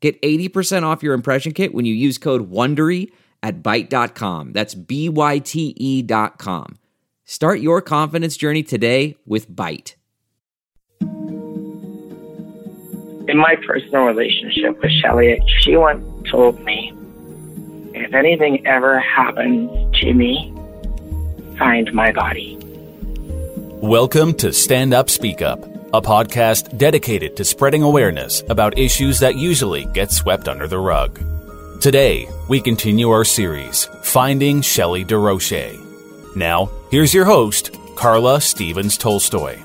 Get 80% off your impression kit when you use code WONDERY at Byte.com. That's B-Y-T-E dot com. Start your confidence journey today with Byte. In my personal relationship with Shelley, she once told me, if anything ever happens to me, find my body. Welcome to Stand Up Speak Up, a podcast dedicated to spreading awareness about issues that usually get swept under the rug. Today, we continue our series, Finding Shelley Desrochers. Now, here's your host, Karla Stephens-Tolstoy.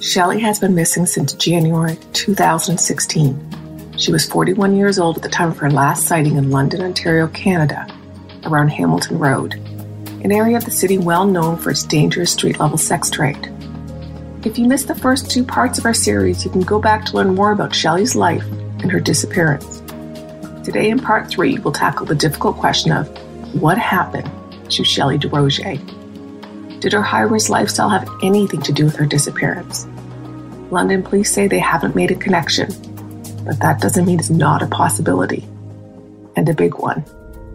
Shelley has been missing since January 2016. She was 41 years old at the time of her last sighting in London, Ontario, Canada, around Hamilton Road, an area of the city well known for its dangerous street level sex trade. If you missed the first two parts of our series, you can go back to learn more about Shelley's life and her disappearance. Today, in part three, we'll tackle the difficult question of what happened to Shelley Desrochers? Did her high risk lifestyle have anything to do with her disappearance? London police say they haven't made a connection, but that doesn't mean it's not a possibility. And a big one.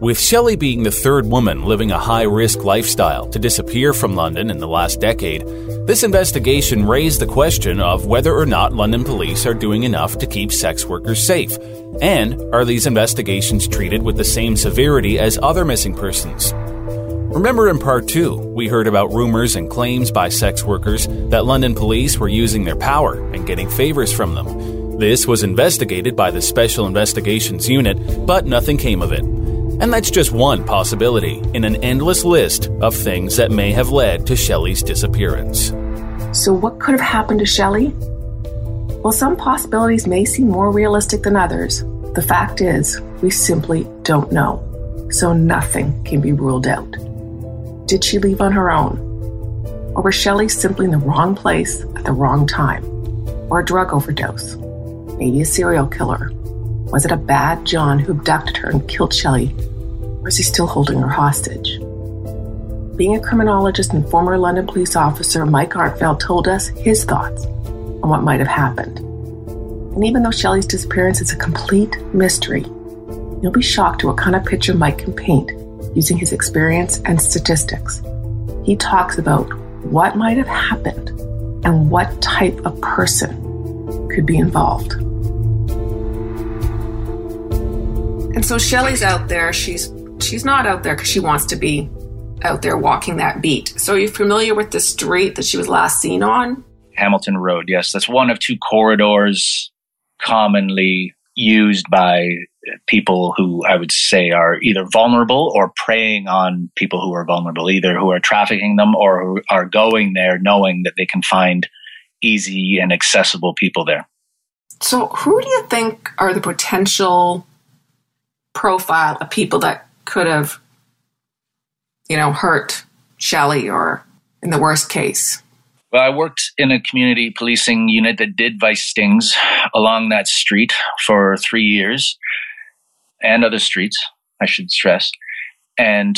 With Shelley being the third woman living a high risk lifestyle to disappear from London in the last decade, this investigation raised the question of whether or not London police are doing enough to keep sex workers safe. And are these investigations treated with the same severity as other missing persons? Remember in part two, we heard about rumors and claims by sex workers that London police were using their power and getting favors from them. This was investigated by the Special Investigations Unit, but nothing came of it. And that's just one possibility in an endless list of things that may have led to Shelley's disappearance. So, what could have happened to Shelley? While some possibilities may seem more realistic than others, the fact is, we simply don't know. So, nothing can be ruled out. Did she leave on her own? Or was Shelley simply in the wrong place at the wrong time? Or a drug overdose? Maybe a serial killer? Was it a bad John who abducted her and killed Shelley or is he still holding her hostage? Being a criminologist and former London police officer, Mike Arntfield told us his thoughts on what might have happened. And even though Shelley's disappearance is a complete mystery, you'll be shocked at what kind of picture Mike can paint using his experience and statistics. He talks about what might have happened and what type of person could be involved. And so Shelley's out there. She's she's not out there because she wants to be out there walking that beat. So are you familiar with the street that she was last seen on? Hamilton Road, yes. That's one of two corridors commonly used by people who I would say are either vulnerable or preying on people who are vulnerable, either who are trafficking them or who are going there knowing that they can find easy and accessible people there. So, who do you think are the potential profile of people that could have, you know, hurt Shelley or in the worst case? Well, I worked in a community policing unit that did vice stings along that street for three years and other streets, I should stress. And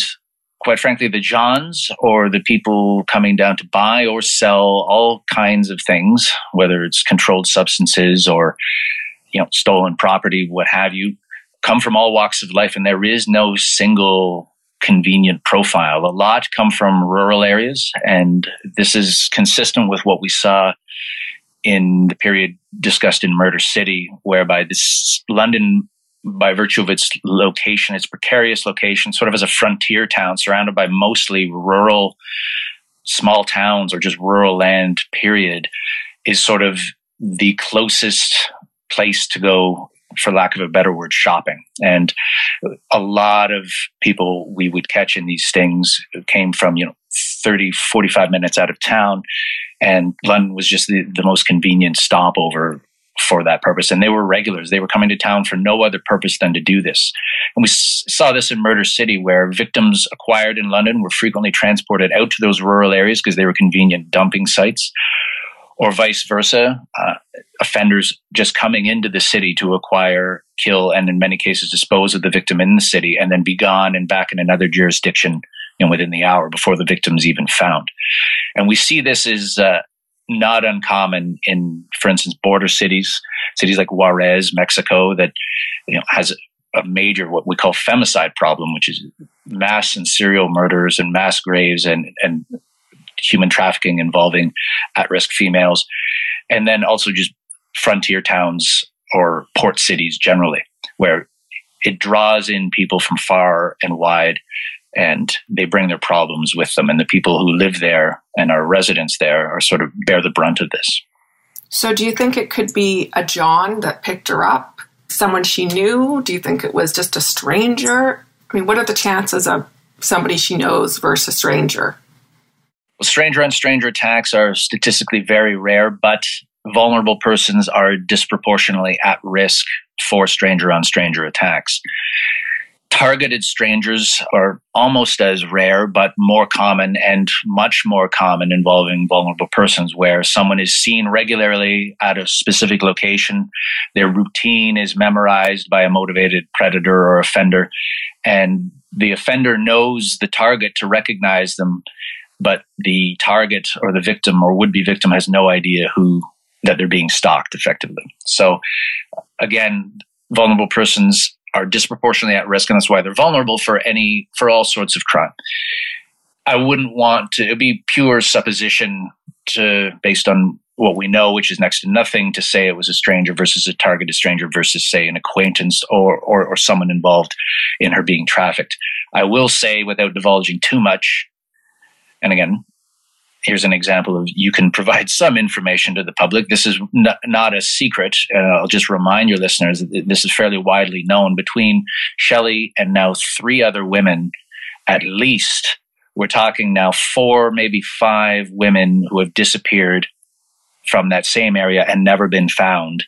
quite frankly, the Johns or the people coming down to buy or sell all kinds of things, whether it's controlled substances or, you know, stolen property, what have you, come from all walks of life, and there is no single convenient profile. A lot come from rural areas, and this is consistent with what we saw in the period discussed in Murder City, whereby this London, by virtue of its location, its precarious location, sort of as a frontier town surrounded by mostly rural, small towns or just rural land, period, is sort of the closest place to go for lack of a better word, shopping. And a lot of people we would catch in these stings came from, you know, 30, 45 minutes out of town. And London was just the, the most convenient stopover for that purpose. And they were regulars. They were coming to town for no other purpose than to do this. And we s- saw this in Murder City, where victims acquired in London were frequently transported out to those rural areas because they were convenient dumping sites, or vice versa. Uh, offenders just coming into the city to acquire, kill, and in many cases dispose of the victim in the city and then be gone and back in another jurisdiction you know, within the hour before the victim's even found. And we see this as uh, not uncommon in, for instance, border cities, cities like Juarez, Mexico, that you know has a major what we call femicide problem, which is mass and serial murders and mass graves and and human trafficking involving at-risk females, and then also just frontier towns or port cities generally, where it draws in people from far and wide and they bring their problems with them. And the people who live there and are residents there are sort of bear the brunt of this. So, do you think it could be a John that picked her up? Someone she knew? Do you think it was just a stranger? I mean, what are the chances of somebody she knows versus a stranger? Well, stranger on stranger attacks are statistically very rare, but vulnerable persons are disproportionately at risk for stranger on stranger attacks targeted strangers are almost as rare, but more common and much more common involving vulnerable persons, where someone is seen regularly at a specific location. Their routine is memorized by a motivated predator or offender, and the offender knows the target to recognize them, but the target or the victim or would be victim has no idea who that they're being stalked effectively. So, again, vulnerable persons are disproportionately at risk, and that's why they're vulnerable for any for all sorts of crime. I wouldn't want to it'd be pure supposition to based on what we know, which is next to nothing, to say it was a stranger versus a targeted stranger versus, say, an acquaintance or, or, or someone involved in her being trafficked. I will say, without divulging too much, and again, here's an example of you can provide some information to the public. This is not, not a secret. Uh, I'll just remind your listeners that this is fairly widely known. Between Shelley and now three other women, at least, we're talking now four, maybe five women who have disappeared from that same area and never been found,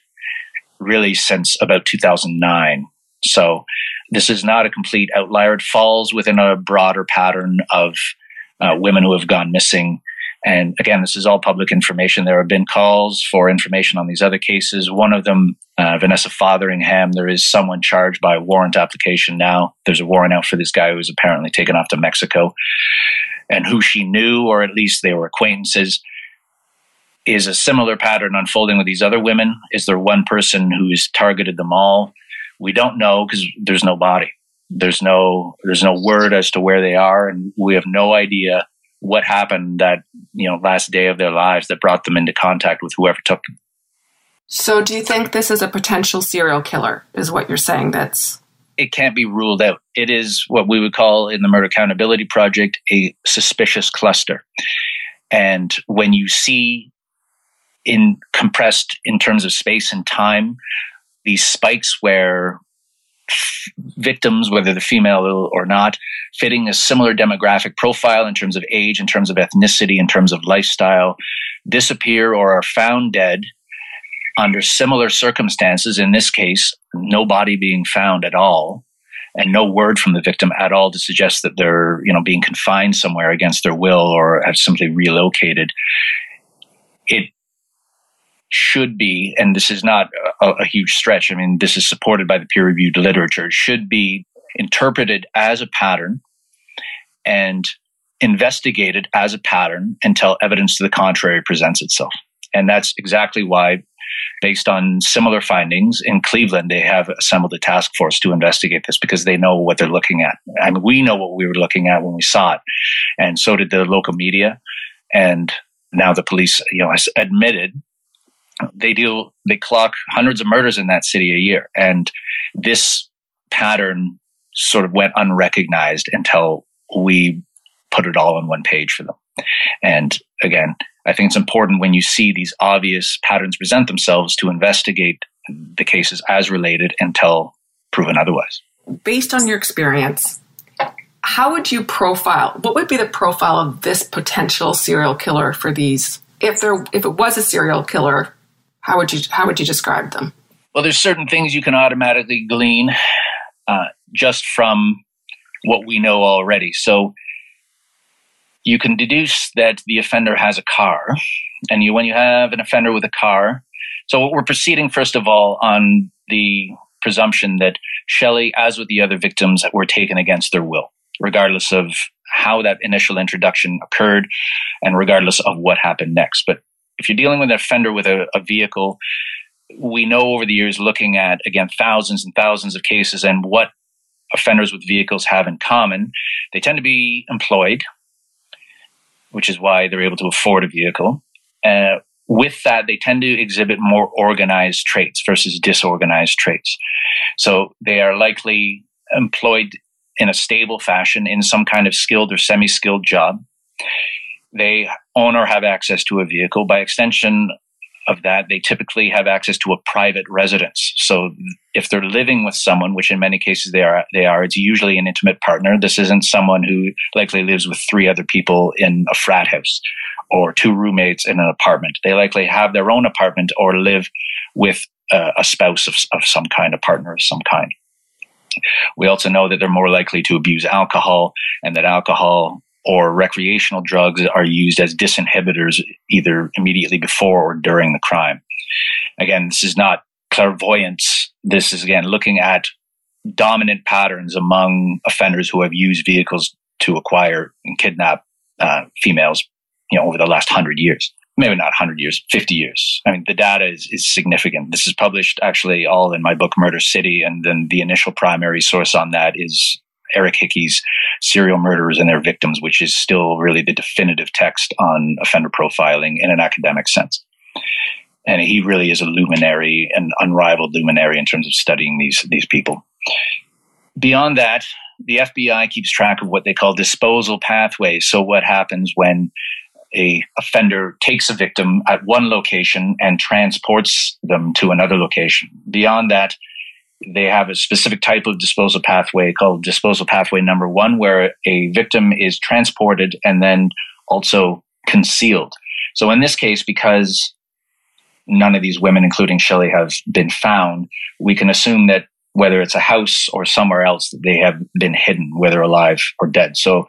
really since about 2009. So this is not a complete outlier. It falls within a broader pattern of uh, women who have gone missing and again, this is all public information. There have been calls for information on these other cases. One of them, uh, Vanessa Fotheringham, there is someone charged by warrant application now. There's a warrant out for this guy who was apparently taken off to Mexico and who she knew, or at least they were acquaintances. Is a similar pattern unfolding with these other women? Is there one person who's targeted them all? We don't know because there's no body. There's no there's no word as to where they are, and we have no idea what happened that you know last day of their lives that brought them into contact with whoever took them. So, do you think this is a potential serial killer? Is what you're saying? That's it can't be ruled out. It is what we would call in the Murder Accountability Project a suspicious cluster. And when you see in compressed in terms of space and time, these spikes where victims, whether they're female or not, fitting a similar demographic profile in terms of age, in terms of ethnicity, in terms of lifestyle, disappear or are found dead under similar circumstances. In this case, no body being found at all. And no word from the victim at all to suggest that they're, you know, being confined somewhere against their will or have simply relocated. It should be, and this is not a, a, huge stretch, I mean, this is supported by the peer reviewed literature, should be interpreted as a pattern and investigated as a pattern until evidence to the contrary presents itself. And that's exactly why, based on similar findings in Cleveland, they have assembled a task force to investigate this because they know what they're looking at. I mean, we know what we were looking at when we saw it, and so did the local media. And now the police, you know, has admitted they deal they clock hundreds of murders in that city a year. And this pattern sort of went unrecognized until we put it all on one page for them. And again i think it's important when you see these obvious patterns present themselves to investigate the cases as related until proven otherwise. Based on your experience how would you profile what would be the profile of this potential serial killer for these if there if it was a serial killer How would you how would you describe them? Well, there's certain things you can automatically glean uh, just from what we know already. So you can deduce that the offender has a car, and you when you have an offender with a car. So we're proceeding first of all on the presumption that Shelley, as with the other victims, were taken against their will, regardless of how that initial introduction occurred and regardless of what happened next. But if you're dealing with an offender with a, a vehicle, we know over the years, looking at again thousands and thousands of cases and what offenders with vehicles have in common, they tend to be employed, which is why they're able to afford a vehicle. Uh, with that, they tend to exhibit more organized traits versus disorganized traits. So they are likely employed in a stable fashion in some kind of skilled or semi skilled job. They own or have access to a vehicle. By extension of that, they typically have access to a private residence. So if they're living with someone, which in many cases they are, they are, it's usually an intimate partner. This isn't someone who likely lives with three other people in a frat house or two roommates in an apartment. They likely have their own apartment or live with uh, a spouse of, of some kind, a partner of some kind. We also know that they're more likely to abuse alcohol and that alcohol or recreational drugs are used as disinhibitors either immediately before or during the crime. Again, this is not clairvoyance. This is again looking at dominant patterns among offenders who have used vehicles to acquire and kidnap uh, females, you know, over the last hundred years. Maybe not 100 years, 50 years. I mean, the data is, is significant. This is published actually all in my book, Murder City. And then the initial primary source on that is Eric Hickey's Serial Murderers and Their Victims, which is still really the definitive text on offender profiling in an academic sense. And he really is a luminary, an unrivaled luminary in terms of studying these, these people. Beyond that, the FBI keeps track of what they call disposal pathways. So, what happens when a offender takes a victim at one location and transports them to another location? Beyond that, they have a specific type of disposal pathway called disposal pathway number one, where a victim is transported and then also concealed. So in this case, because none of these women, including Shelley, have been found, we can assume that whether it's a house or somewhere else, they have been hidden, whether alive or dead. So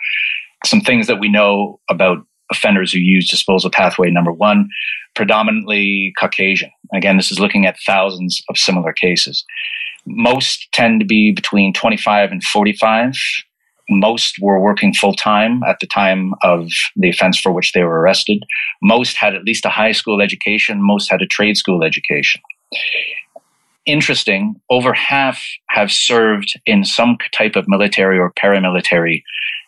some things that we know about offenders who use disposal pathway number one, predominantly Caucasian. Again, this is looking at thousands of similar cases. Most tend to be between 25 and 45. Most were working full time at the time of the offense for which they were arrested. Most had at least a high school education. Most had a trade school education. Interesting, over half have served in some type of military or paramilitary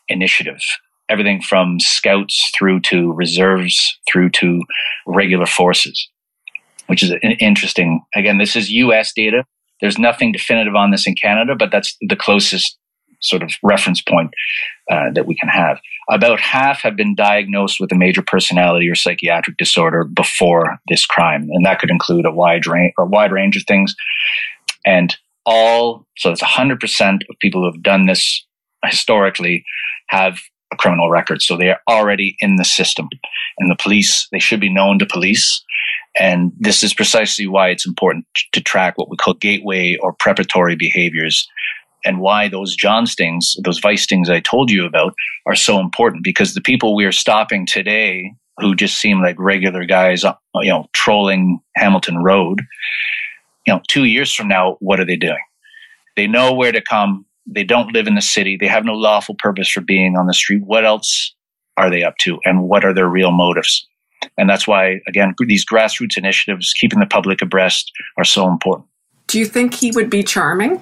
initiative everything from scouts through to reserves through to regular forces, which is interesting. Again, this is US data. There's nothing definitive on this in Canada, but that's the closest sort of reference point uh, that we can have. About half have been diagnosed with a major personality or psychiatric disorder before this crime, and that could include a wide range, a wide range of things. And all, so it's 100% of people who have done this historically have a criminal record. So they are already in the system. And the police, they should be known to police. And this is precisely why it's important to track what we call gateway or preparatory behaviors and why those John stings, those vice stings I told you about are so important because the people we are stopping today who just seem like regular guys, uh, you know, trolling Hamilton Road, you know, two years from now, what are they doing? They know where to come they don't live in the city. They have no lawful purpose for being on the street. What else are they up to? And what are their real motives? And that's why, again, these grassroots initiatives, keeping the public abreast, are so important. Do you think he would be charming?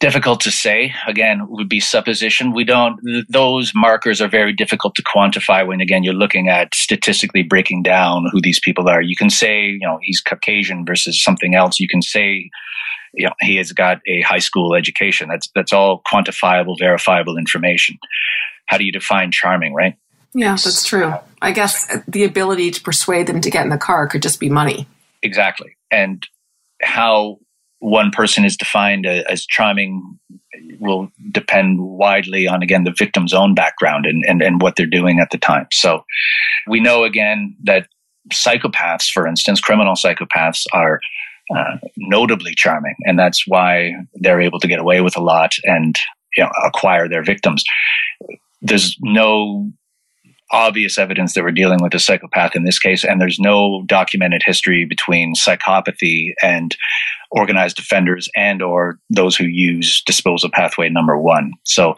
Difficult to say. Again, would be supposition. We don't, those markers are very difficult to quantify when, again, you're looking at statistically breaking down who these people are. You can say, you know, he's Caucasian versus something else. You can say, you know, he has got a high school education. That's that's all quantifiable, verifiable information. How do you define charming, right? Yeah, that's true. I guess the ability to persuade them to get in the car could just be money. Exactly. And how one person is defined as charming will depend widely on again the victim's own background and, and, and what they're doing at the time. So we know again that psychopaths, for instance, criminal psychopaths are uh, notably charming, and that's why they're able to get away with a lot and you know, acquire their victims. There's no obvious evidence that we're dealing with a psychopath in this case, and there's no documented history between psychopathy and organized offenders and or those who use disposal pathway number one. So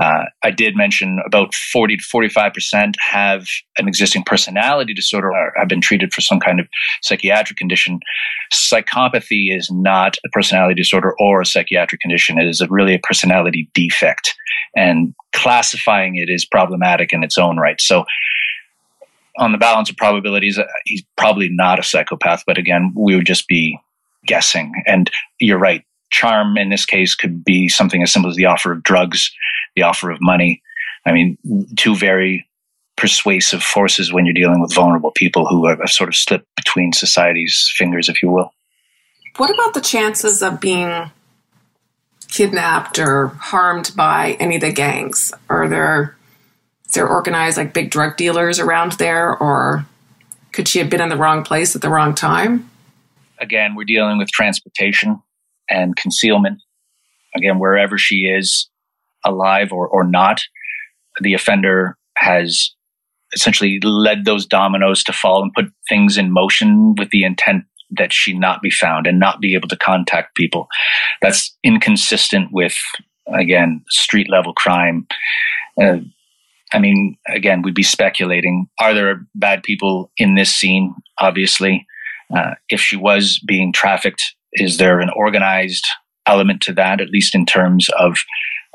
uh, I did mention about 40 to 45% have an existing personality disorder or have been treated for some kind of psychiatric condition. Psychopathy is not a personality disorder or a psychiatric condition. It is a, really a personality defect. And classifying it is problematic in its own right. So on the balance of probabilities, uh, he's probably not a psychopath, but again, we would just be guessing. And you're right. Charm in this case could be something as simple as the offer of drugs, the offer of money. I mean, two very persuasive forces when you're dealing with vulnerable people who have sort of slipped between society's fingers, if you will. What about the chances of being kidnapped or harmed by any of the gangs? Are there is there organized like big drug dealers around there, or could she have been in the wrong place at the wrong time? Again, we're dealing with transportation and concealment. Again, wherever she is, alive or, or not, the offender has essentially led those dominoes to fall and put things in motion with the intent that she not be found and not be able to contact people. That's inconsistent with, again, street level crime. Uh, I mean, again, we'd be speculating. Are there bad people in this scene? Obviously. Uh, if she was being trafficked, is there an organized element to that, at least in terms of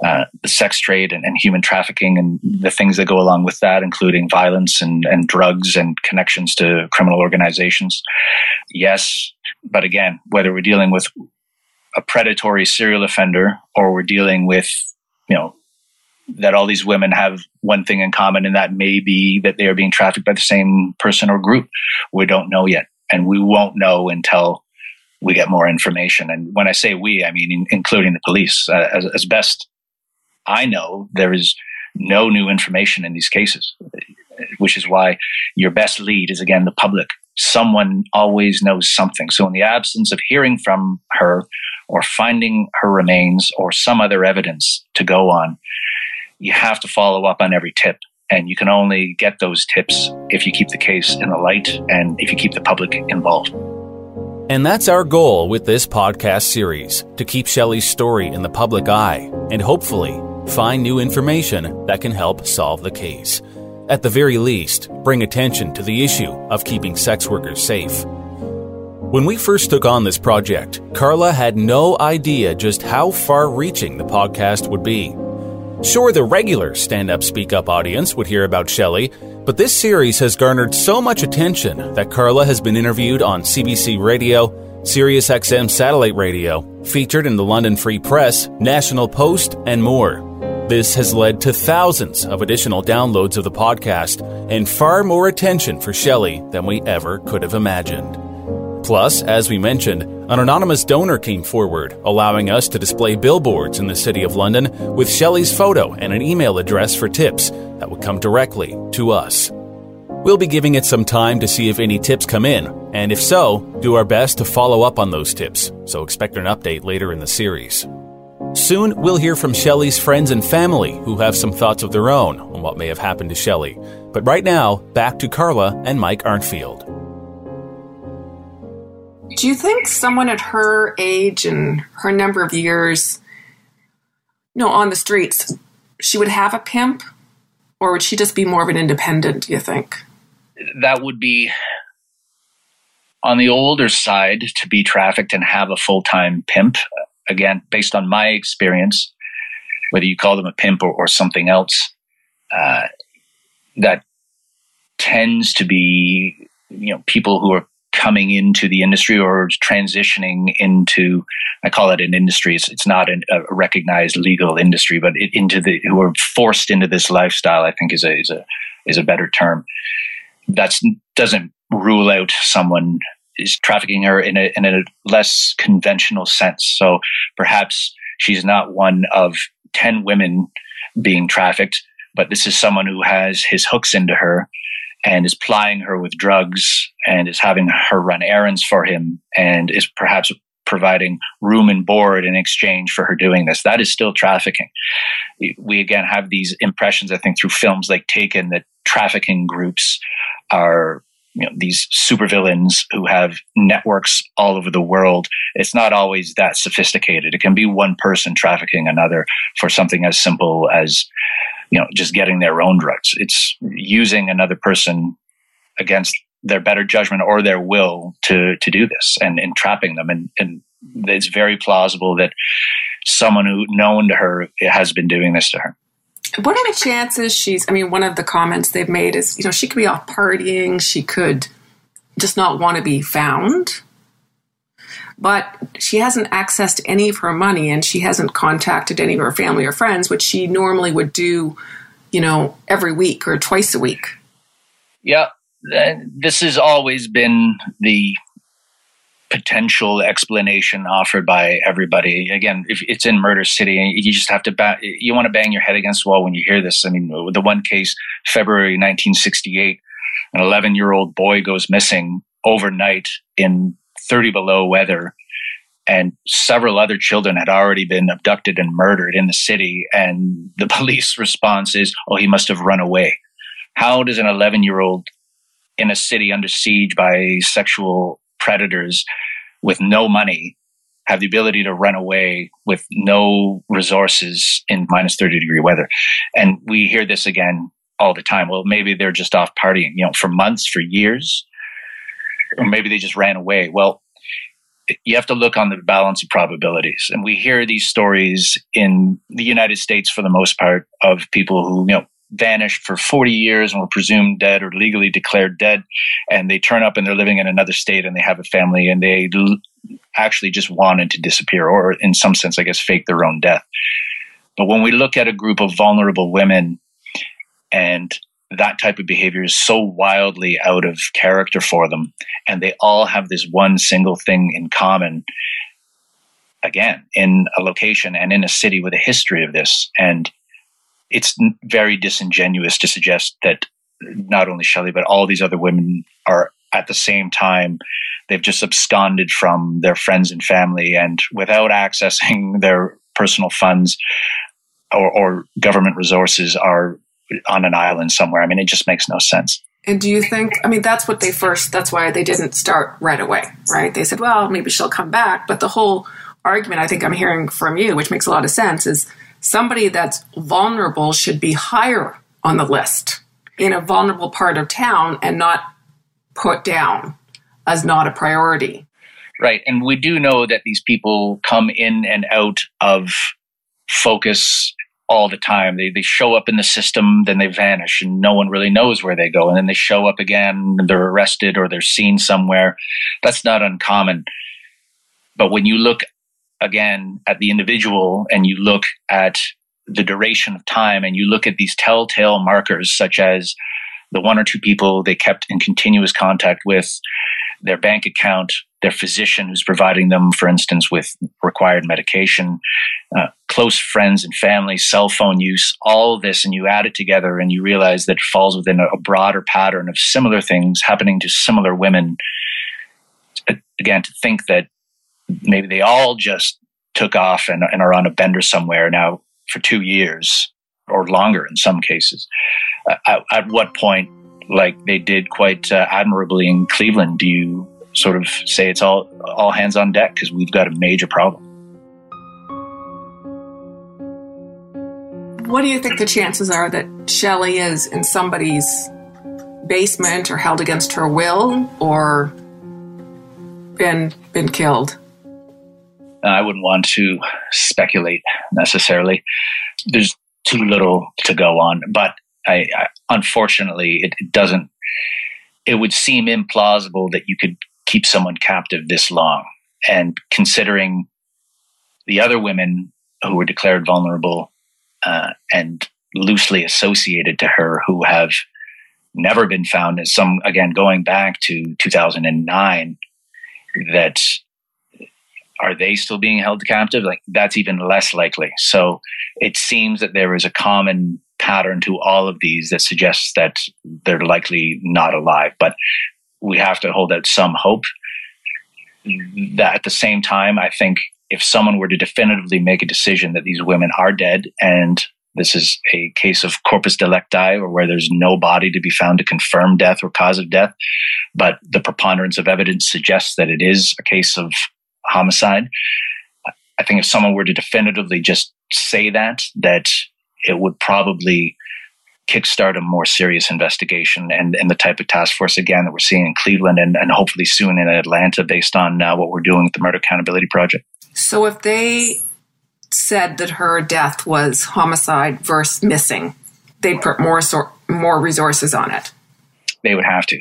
uh, the sex trade and, and, human trafficking and the things that go along with that, including violence and, and drugs and connections to criminal organizations? Yes, but again, whether we're dealing with a predatory serial offender or we're dealing with, you know, that all these women have one thing in common, and that may be that they are being trafficked by the same person or group. We don't know yet and we won't know until we get more information. And when I say we, I mean in, including the police. Uh, as, as best I know, there is no new information in these cases, which is why your best lead is again the public. Someone always knows something. So, in the absence of hearing from her or finding her remains or some other evidence to go on, you have to follow up on every tip. And you can only get those tips if you keep the case in the light and if you keep the public involved. And that's our goal with this podcast series to keep Shelley's story in the public eye and hopefully find new information that can help solve the case. At the very least, bring attention to the issue of keeping sex workers safe. When we first took on this project, Karla had no idea just how far reaching the podcast would be. Sure, the regular Stand Up Speak Up audience would hear about Shelley, but this series has garnered so much attention that Karla has been interviewed on CBC Radio, SiriusXM satellite radio, featured in the London Free Press, National Post, and more. This has led to thousands of additional downloads of the podcast and far more attention for Shelley than we ever could have imagined. Plus, as we mentioned, an anonymous donor came forward, allowing us to display billboards in the City of London with Shelley's photo and an email address for tips that would come directly to us. We'll be giving it some time to see if any tips come in, and if so, do our best to follow up on those tips, so expect an update later in the series. Soon, we'll hear from Shelley's friends and family who have some thoughts of their own on what may have happened to Shelley. But right now, back to Karla and Mike Arntfield. Do you think someone at her age and her number of years, you know, on the streets, she would have a pimp? Or would she just be more of an independent, do you think? That would be on the older side to be trafficked and have a full time pimp. Again, based on my experience, whether you call them a pimp or, or something else, uh, that tends to be you know people who are coming into the industry or transitioning into i call it an industry. It's, it's not an, a recognized legal industry but it, into the who are forced into this lifestyle i think is a is a is a better term. That doesn't rule out someone is trafficking her in a in a less conventional sense. So perhaps she's not one of 10 women being trafficked but this is someone who has his hooks into her and is plying her with drugs and is having her run errands for him and is perhaps providing room and board in exchange for her doing this. That is still trafficking. We again have these impressions, I think, through films like Taken that trafficking groups are you know these supervillains who have networks all over the world it's not always that sophisticated it can be one person trafficking another for something as simple as you know just getting their own drugs. It's using another person against their better judgment or their will to to do this and entrapping them. And and it's very plausible that someone who known to her has been doing this to her. What are the chances she's i mean one of the comments they've made is you know she could be off partying. She could just not want to be found but she hasn't accessed any of her money and she hasn't contacted any of her family or friends which she normally would do you know every week or twice a week yeah this has always been the potential explanation offered by everybody. Again, if it's in Murder City, you just have to ba- you want to bang your head against the wall when you hear this. I mean, the one case, February 1968, an 11 year old boy goes missing overnight in 30 below weather. And several other children had already been abducted and murdered in the city. And the police response is, oh, he must have run away. How does an 11 year old in a city under siege by sexual predators with no money have the ability to run away with no resources in minus 30 degree weather. And we hear this again all the time. Well, maybe they're just off partying, you know, for months, for years, or maybe they just ran away. Well, you have to look on the balance of probabilities. And we hear these stories in the United States for the most part of people who, you know, vanished for 40 years and were presumed dead or legally declared dead. And they turn up and they're living in another state and they have a family and they actually just wanted to disappear or, in some sense, I guess, fake their own death. But when we look at a group of vulnerable women and that type of behavior is so wildly out of character for them, and they all have this one single thing in common again in a location and in a city with a history of this. And it's very disingenuous to suggest that not only Shelley, but all these other women are at the same time, they've just absconded from their friends and family and without accessing their personal funds or, or government resources are on an island somewhere. I mean, it just makes no sense. And do you think, I mean, that's what they first, that's why they didn't start right away, right? They said, well, maybe she'll come back. But the whole argument I think I'm hearing from you, which makes a lot of sense, is somebody that's vulnerable should be higher on the list in a vulnerable part of town and not put down as not a priority. Right. And we do know that these people come in and out of focus all the time. They, they show up in the system, then they vanish, and no one really knows where they go. And then they show up again, they're arrested or they're seen somewhere. That's not uncommon. But when you look again at the individual and you look at the duration of time and you look at these telltale markers such as the one or two people they kept in continuous contact with, their bank account, their physician who's providing them, for instance, with required medication, uh, close friends and family, cell phone use, all this, and you add it together and you realize that it falls within a, a broader pattern of similar things happening to similar women. Again, to think that maybe they all just took off and, and are on a bender somewhere now for two years or longer in some cases. Uh, at, at, what point, like they did quite uh, admirably in Cleveland, do you sort of say it's all all hands on deck because we've got a major problem? What do you think the chances are that Shelley is in somebody's basement or held against her will or been been killed? Uh, I wouldn't want to speculate necessarily. There's too little to go on, but I, I unfortunately it, it doesn't. It would seem implausible that you could keep someone captive this long, and considering the other women who were declared vulnerable uh, and loosely associated to her who have never been found as some again going back to 2009 that are they still being held captive? Like that's even less likely. So it seems that there is a common pattern to all of these that suggests that they're likely not alive. But we have to hold out some hope that at the same time, I think if someone were to definitively make a decision that these women are dead and this is a case of corpus delicti or where there's no body to be found to confirm death or cause of death, but the preponderance of evidence suggests that it is a case of homicide. I think if someone were to definitively just say that, that it would probably kickstart a more serious investigation and, and the type of task force again that we're seeing in Cleveland and, and hopefully soon in Atlanta based on uh, what we're doing with the Murder Accountability Project. So if they said that her death was homicide versus missing, they'd put more sor- more resources on it. They would have to.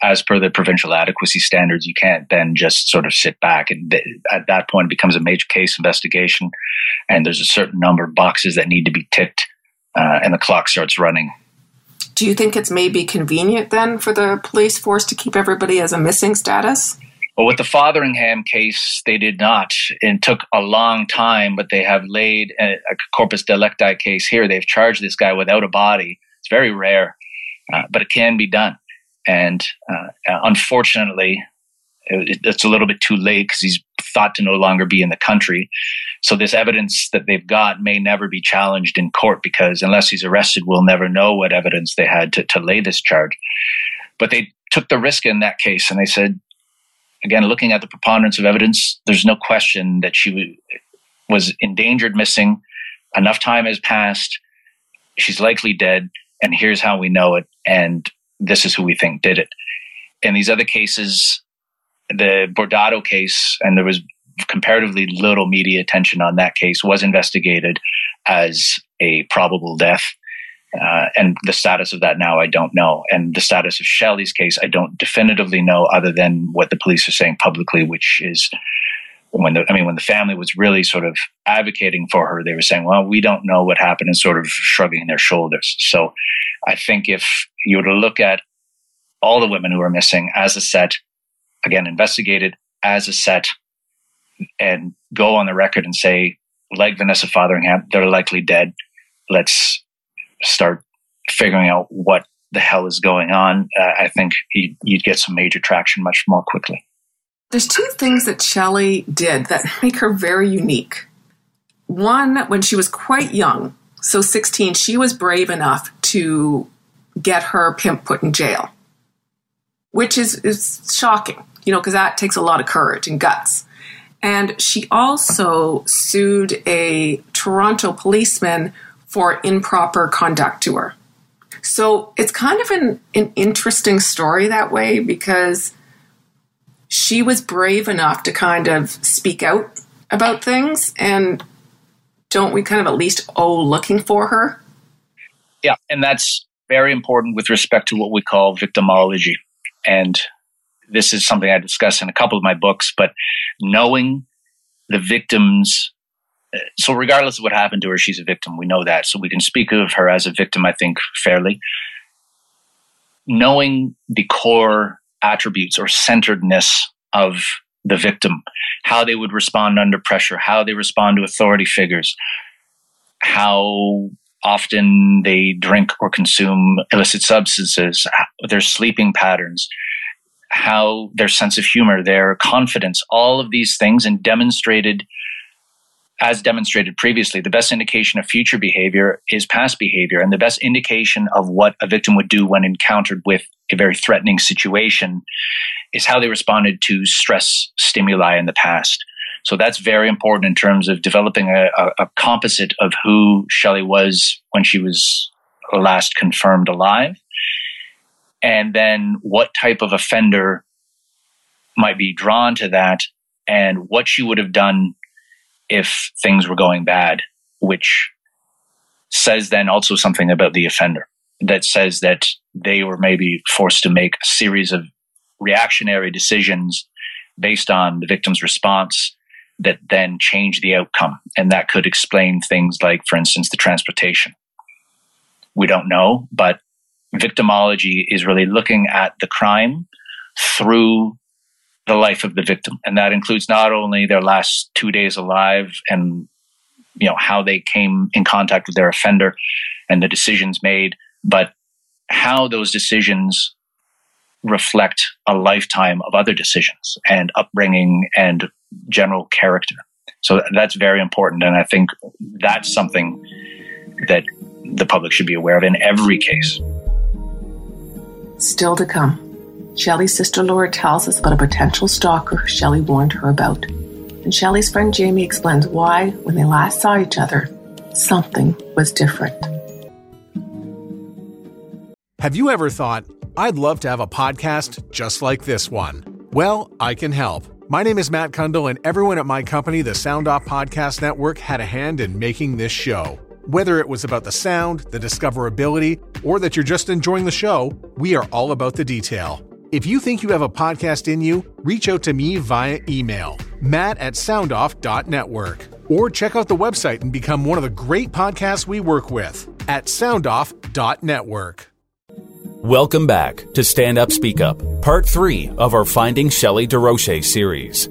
As per the provincial adequacy standards, you can't then just sort of sit back. And th- at that point, it becomes a major case investigation, and there's a certain number of boxes that need to be ticked, uh, and the clock starts running. Do you think it's maybe convenient then for the police force to keep everybody as a missing status? Well, with the Fotheringham case, they did not. It took a long time, but they have laid a, a corpus delicti case here. They've charged this guy without a body. It's very rare, uh, but it can be done. And uh, unfortunately, it, it's a little bit too late because he's thought to no longer be in the country. So this evidence that they've got may never be challenged in court because unless he's arrested, we'll never know what evidence they had to, to lay this charge. But they took the risk in that case and they said, again, looking at the preponderance of evidence, there's no question that she was endangered, missing. Enough time has passed. She's likely dead. And here's how we know it. And this is who we think did it. In these other cases, the Bordado case, and there was comparatively little media attention on that case, was investigated as a probable death. Uh, and the status of that now, I don't know. And the status of Shelley's case, I don't definitively know, other than what the police are saying publicly, which is when the, I mean, when the family was really sort of advocating for her, they were saying, "Well, we don't know what happened," and sort of shrugging their shoulders. So, I think if you were to look at all the women who are missing as a set, again, investigated as a set, and go on the record and say, like Vanessa Fotheringham, they're likely dead. Let's start figuring out what the hell is going on, uh, I think you'd, you'd get some major traction much more quickly. There's two things that Shelley did that make her very unique. One, when she was quite young, so 16, she was brave enough to get her pimp put in jail, which is, is shocking, you know, because that takes a lot of courage and guts. And she also sued a Toronto policeman for improper conduct to her. So it's kind of an, an interesting story that way because she was brave enough to kind of speak out about things. And don't we kind of at least owe looking for her? Yeah, and that's very important with respect to what we call victimology. And this is something I discuss in a couple of my books, but knowing the victim's uh, so regardless of what happened to her, she's a victim. We know that. So we can speak of her as a victim, I think, fairly. Knowing the core attributes or centeredness of the victim, how they would respond under pressure, how they respond to authority figures, how often they drink or consume illicit substances, their sleeping patterns, how their sense of humor, their confidence, all of these things and demonstrated as demonstrated previously, the best indication of future behavior is past behavior. And the best indication of what a victim would do when encountered with a very threatening situation is how they responded to stress stimuli in the past. So that's very important in terms of developing a, a, a composite of who Shelley was when she was last confirmed alive. And then what type of offender might be drawn to that and what she would have done if things were going bad, which says then also something about the offender that says that they were maybe forced to make a series of reactionary decisions based on the victim's response that then change the outcome. And that could explain things like, for instance, the transportation. We don't know, but victimology is really looking at the crime through the life of the victim. And that includes not only their last two days alive and you know, how they came in contact with their offender and the decisions made, but how those decisions reflect a lifetime of other decisions and upbringing and general character. So that's very important. And I think that's something that the public should be aware of in every case. Still to come. Shelley's sister Laura tells us about a potential stalker Shelley warned her about. And Shelley's friend Jamie explains why, when they last saw each other, something was different. Have you ever thought, I'd love to have a podcast just like this one? Well, I can help. My name is Matt Kundle, and everyone at my company, the Sound Off Podcast Network, had a hand in making this show. Whether it was about the sound, the discoverability, or that you're just enjoying the show, we are all about the detail. If you think you have a podcast in you, reach out to me via email, matt at soundoff.network, or check out the website and become one of the great podcasts we work with at soundoff.network. Welcome back to Stand Up Speak Up, part three of our Finding Shelley Desrochers series.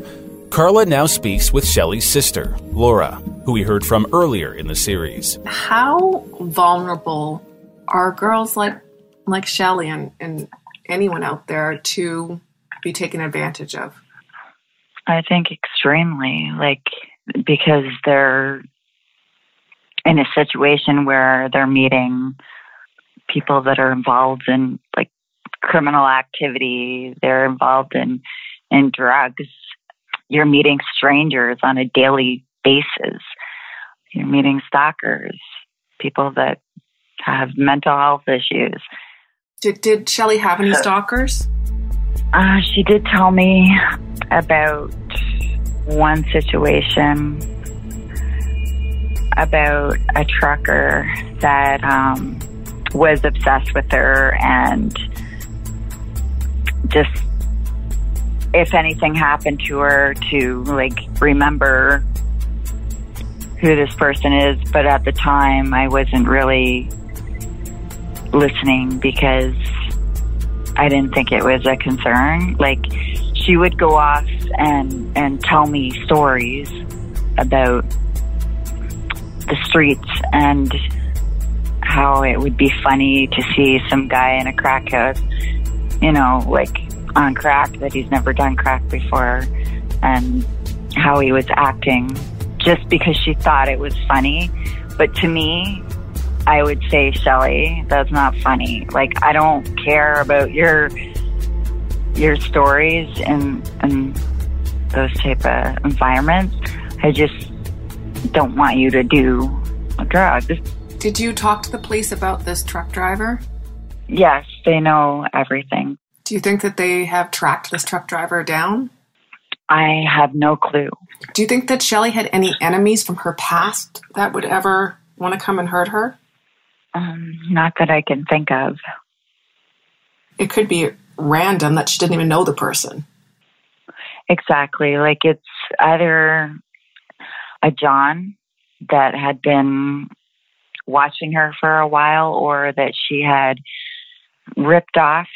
Karla now speaks with Shelley's sister, Laura, who we heard from earlier in the series. How vulnerable are girls like like Shelley and, and anyone out there to be taken advantage of? I think extremely, like because they're in a situation where they're meeting people that are involved in like criminal activity, they're involved in in drugs. You're meeting strangers on a daily basis. You're meeting stalkers, people that have mental health issues. Did, did Shelley have any stalkers? Uh, she did tell me about one situation about a trucker that um, was obsessed with her and just if anything happened to her to like remember who this person is. But at the time I wasn't really listening because I didn't think it was a concern. Like she would go off and and tell me stories about the streets and how it would be funny to see some guy in a crack house, you know, like on crack that he's never done crack before, and how he was acting just because she thought it was funny. But to me, I would say, Shelley, that's not funny. Like, I don't care about your your stories and and those type of environments. I just don't want you to do drugs. Did you talk to the police about this truck driver? Yes, they know everything. Do you think that they have tracked this truck driver down? I have no clue. Do you think that Shelley had any enemies from her past that would ever want to come and hurt her? Um, not that I can think of. It could be random that she didn't even know the person. Exactly. Like it's either a John that had been watching her for a while or that she had ripped off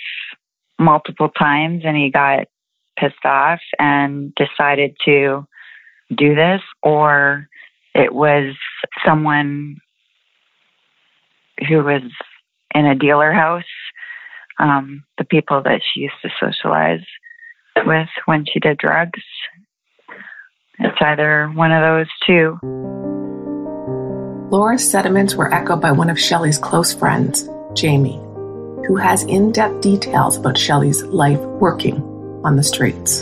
multiple times and he got pissed off and decided to do this or it was someone who was in a dealer house um, the people that she used to socialize with when she did drugs. It's either one of those two. Laura's sentiments were echoed by one of Shelley's close friends, Jamie, who has in depth details about Shelley's life working on the streets.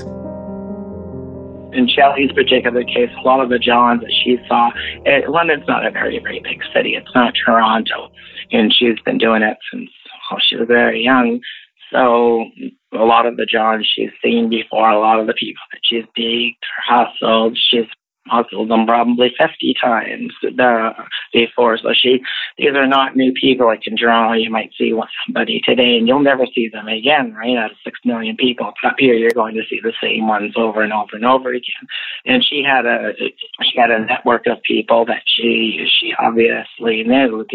In Shelley's particular case, a lot of the Johns that she saw, it, London's not a very, very big city. It's not Toronto. And she's been doing it since well, she was very young. So a lot of the Johns she's seen before, a lot of the people that she's beat or hustled, she's hustled them probably 50 times the, before. So she, these are not new people that can draw. You might see somebody today and you'll never see them again, right? Out of six million people up here, you're going to see the same ones over and over and over again. And she had a, she had a network of people that she, she obviously knew.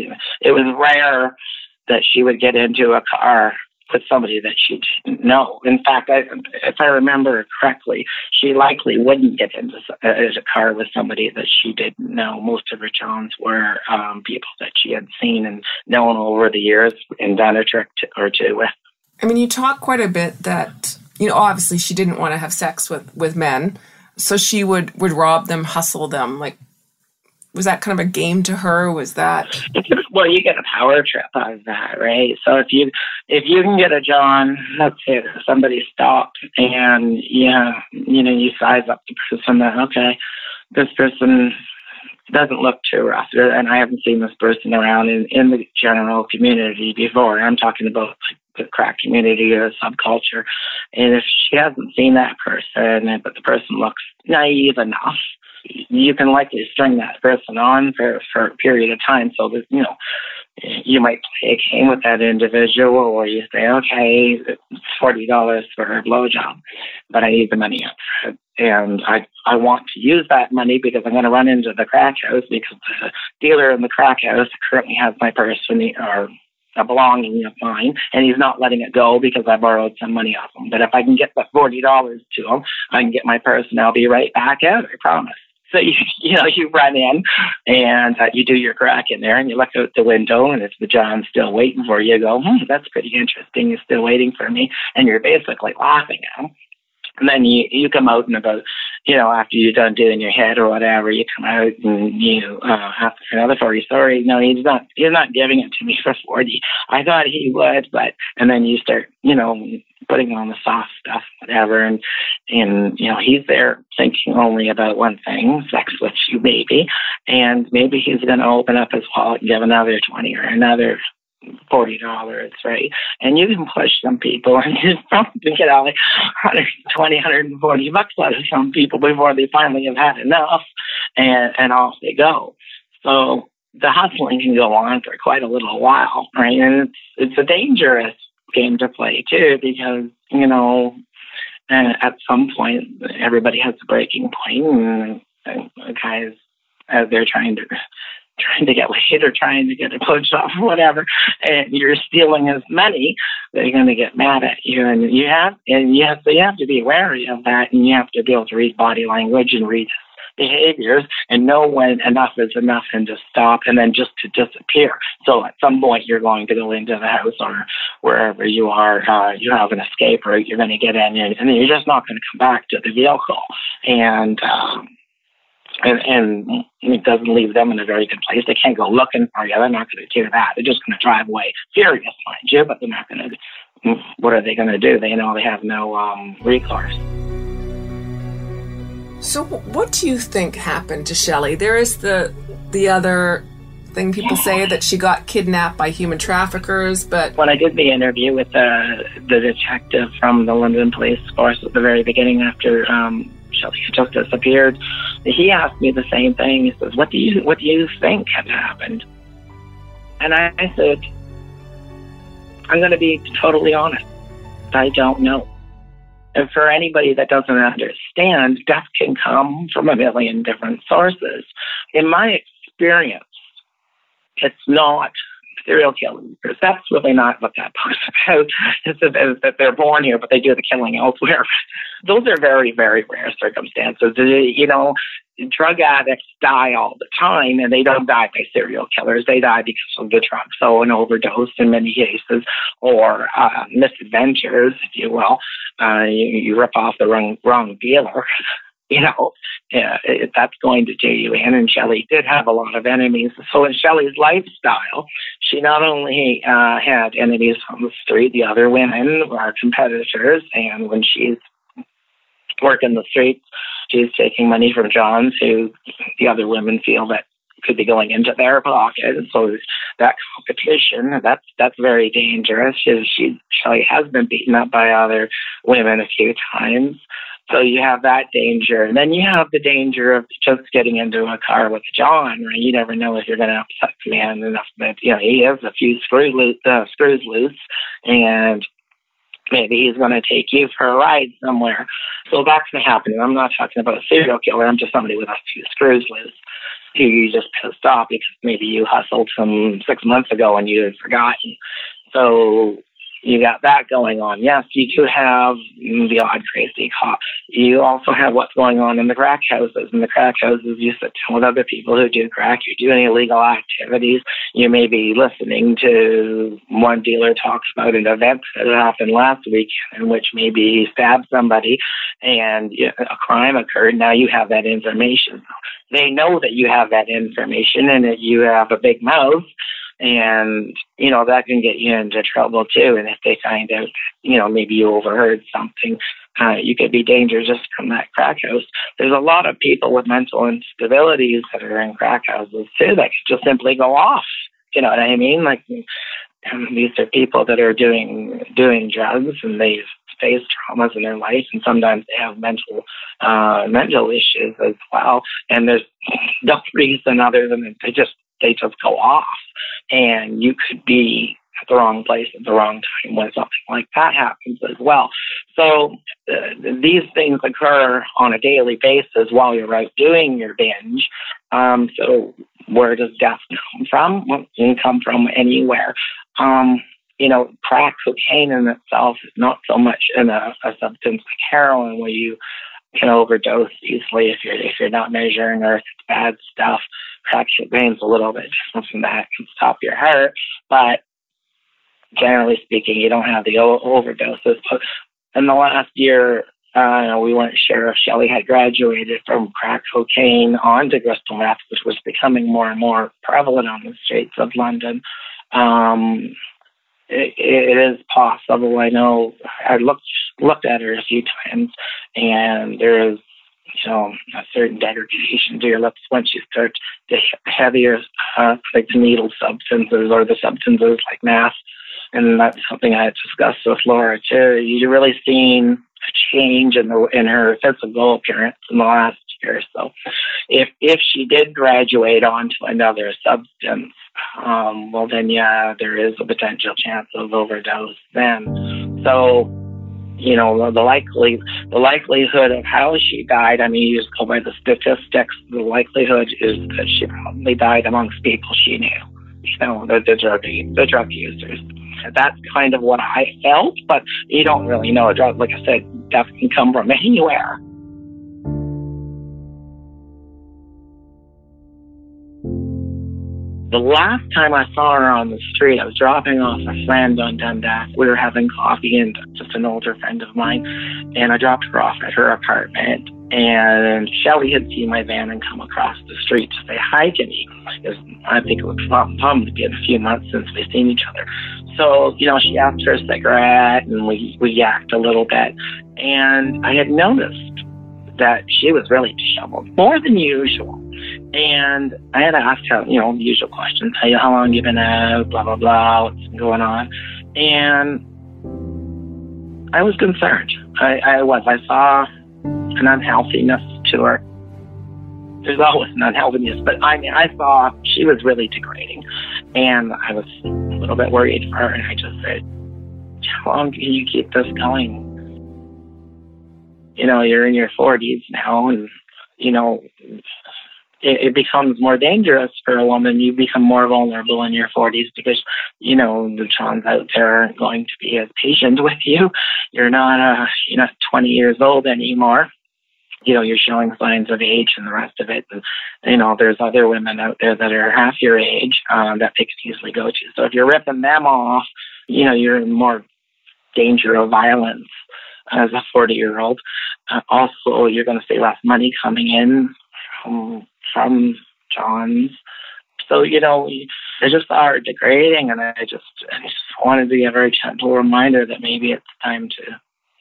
It was rare that she would get into a car with somebody that she didn't know. In fact, I, if I remember correctly, she likely wouldn't get into a, a car with somebody that she didn't know. Most of her Johns were um, people that she had seen and known over the years and done a trick to, or two with. I mean, you talk quite a bit that you know. Obviously, she didn't want to have sex with with men, so she would would rob them, hustle them, like was that kind of a game to her? Was that well, you get a power trip out of that, right? So if you if you can get a John, let's say somebody stopped and yeah, you know, you size up the person that okay, this person doesn't look too rough, and I haven't seen this person around in in the general community before. I'm talking about the crack community or subculture, and if she hasn't seen that person, but the person looks naive enough you can likely string that person on for, for a period of time so that, you know, you might play a game with that individual or you say, okay, it's $40 for a blowjob, but I need the money up and I I want to use that money because I'm going to run into the crack house because the dealer in the crack house currently has my purse or a belonging of mine, and he's not letting it go because I borrowed some money off him. But if I can get the forty dollars to him, I can get my purse and I'll be right back out. I promise. So you you know you run in and uh, you do your crack in there and you look out the window and if the John's still waiting for you, you go, hmm, that's pretty interesting. He's still waiting for me, and you're basically laughing at him. And then you you come out and about you know after you're done doing your head or whatever, you come out and you uh, ask for another forty. Sorry, no, he's not he's not giving it to me for forty. I thought he would, but and then you start you know putting on the soft stuff, whatever, and and you know he's there thinking only about one thing, sex with you, maybe, and maybe he's going to open up his wallet and give another twenty or another forty dollars, right? And you can push some people and you probably get out like 120, 140 bucks out of some people before they finally have had enough and and off they go. So the hustling can go on for quite a little while, right? And it's it's a dangerous game to play too because you know uh, at some point everybody has a breaking point and, and guys as they're trying to trying to get laid or trying to get a blowjob or whatever, and you're stealing his money, they're going to get mad at you. And you have, and you have, so you have to be wary of that, and you have to be able to read body language and read behaviors and know when enough is enough and to stop and then just to disappear. So at some point you're going to go into the house or wherever you are, uh, you have an escape route, you're going to get in and, and you're just not going to come back to the vehicle. And, um, and, and it doesn't leave them in a very good place. They can't go looking for you. They're not going to do that. They're just going to drive away furious, mind you, but they're not going to. What are they going to do? They know they have no um, recourse. So, what do you think happened to Shelley? There is the the other thing people say that she got kidnapped by human traffickers, but when I did the interview with the the detective from the London Police Force at the very beginning after um, Shelley just disappeared, he asked me the same thing. He says, "What do you What do you think had happened?" And I, I said, "I'm going to be totally honest. I don't know." And for anybody that doesn't understand, death can come from a million different sources. In my experience, it's not serial killers. That's really not what that post about. It's that they're born here, but they do the killing elsewhere. Those are very, very rare circumstances. You know, drug addicts die all the time, and they don't die by serial killers. They die because of the drug, so an overdose in many cases, or uh, misadventures, if you will. Uh, you, you rip off the wrong wrong dealer you know, uh, that's going to do you. And Shelley did have a lot of enemies. So in Shelley's lifestyle, she not only uh, had enemies on the street, the other women are competitors, and when she's working the streets, she's taking money from Johns, who the other women feel that could be going into their pocket. So that competition, that's that's very dangerous. She, she Shelley has been beaten up by other women a few times. So you have that danger. And then you have the danger of just getting into a car with John, right? You never know if you're going to upset the man enough that, you know, he has a few screw uh, screws loose and maybe he's going to take you for a ride somewhere. So that's going to happen. And I'm not talking about a serial killer. I'm just somebody with a few screws loose who you just pissed off because maybe you hustled him six months ago and you had forgotten. So you got that going on. Yes, you do have the odd crazy cop. You also have what's going on in the crack houses. In the crack houses, you sit down with other people who do crack. You're doing illegal activities. You may be listening to one dealer talks about an event that happened last week in which maybe he stabbed somebody and a crime occurred. Now you have that information. They know that you have that information and that you have a big mouth and you know that can get you into trouble too. And if they find out, you know, maybe you overheard something, uh, you could be dangerous from that crack house. There's a lot of people with mental instabilities that are in crack houses too that could just simply go off. You know what I mean? Like um, these are people that are doing doing drugs and they've faced traumas in their life and sometimes they have mental uh mental issues as well and there's no reason other than they just they just go off and you could be at the wrong place at the wrong time when something like that happens as well. So uh, these things occur on a daily basis while you're out doing your binge. Um, so where does death come from? Well, it can come from anywhere. Um, you know, crack cocaine in itself is not so much in a, a substance like heroin where you can overdose easily if you're if you're not measuring or if it's bad stuff cracks your veins a little bit. Something that can stop your heart, but generally speaking, you don't have the o- overdoses. But in the last year, uh, we weren't sure if Shelley had graduated from crack cocaine onto crystal meth, which was becoming more and more prevalent on the streets of London. Um, it, it is possible. I know I looked looked at her a few times, and there is you know, a certain degradation to your lips once you start the heavier, uh, like the needle substances or the substances like meth. And that's something I discussed with Laura too. You really seen a change in the in her physical appearance in the last So, if if she did graduate onto another substance, um, well then yeah, there is a potential chance of overdose then. So you know, the likely the likelihood of how she died. I mean, you just go by the statistics. The likelihood is that she probably died amongst people she knew. You know, the, the drug the drug users. That's kind of what I felt, but you don't really know. A drug, like I said, death can come from anywhere. The last time I saw her on the street, I was dropping off a friend on Dundas. We were having coffee and just an older friend of mine, and I dropped her off at her apartment. And Shelley had seen my van and come across the street to say hi to me. Was, I think it was probably been a few months since we've seen each other. So, you know, she asked for a cigarette and we, we yacked a little bit. And I had noticed that she was really disheveled, more than usual. And I had asked her, you know, the usual questions. Hey, how long you been out? Blah, blah, blah. What's going on? And I was concerned. I, I was. I saw an unhealthiness to her. There's always an unhealthiness, but I mean, I saw she was really degrading. And I was a little bit worried for her. And I just said, how long can you keep this going? You know, you're in your 40s now, and, you know, it, it becomes more dangerous for a woman. You become more vulnerable in your 40s because, you know, the trans out there aren't going to be as patient with you. You're not, uh, you're not 20 years old anymore. You know, you're showing signs of age and the rest of it. And, you know, there's other women out there that are half your age um, that they could easily go to. So if you're ripping them off, you know, you're in more danger of violence as a 40 year old. Uh, also, you're going to see less money coming in from John's. So, you know, they just are degrading, and I just, I just wanted to be a very gentle reminder that maybe it's time to,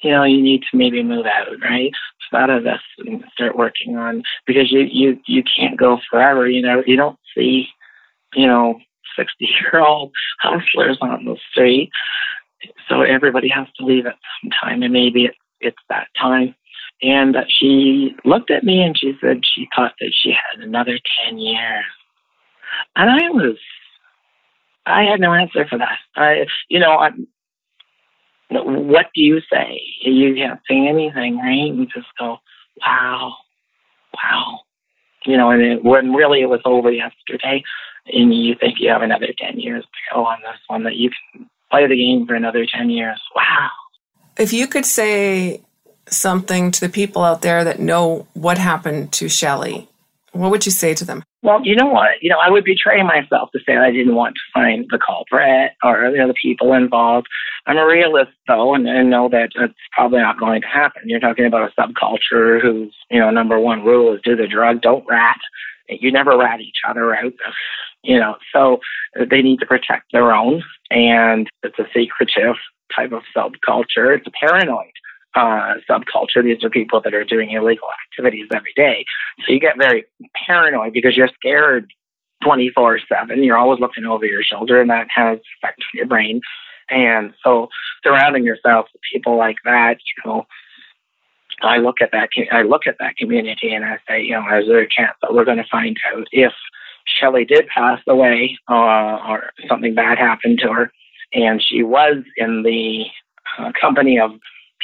you know, you need to maybe move out, right? Out of this and start working on because you you you can't go forever. You know, you don't see, you know, sixty year old hustlers on the street. So everybody has to leave at some time, and maybe it, it's that time and she looked at me and she said she thought that she had another 10 years. And I was, I had no answer for that. I, you know, I, what do you say? You can't say anything, right? You just go, wow, wow. You know, and it, when really it was over yesterday, and you think you have another 10 years to go on this one, that you can play the game for another 10 years. Wow. If you could say something to the people out there that know what happened to Shelley, what would you say to them? Well, you know what? You know, I would betray myself to say I didn't want to find the culprit or you know, the people involved. I'm a realist, though, and, and know that it's probably not going to happen. You're talking about a subculture whose, you know, number one rule is do the drug, don't rat. You never rat each other out, you know. So uh, they need to protect their own, and it's a secretive type of subculture. It's a paranoid uh, subculture. These are people that are doing illegal activities every day. So you get very paranoid because you're scared 24 7. You're always looking over your shoulder, and that has effect on your brain. And so surrounding yourself with people like that, you know, I look at that. I look at that community, and I say, you know, is there a chance that we're going to find out if Shelley did pass away uh, or something bad happened to her, and she was in the uh, company of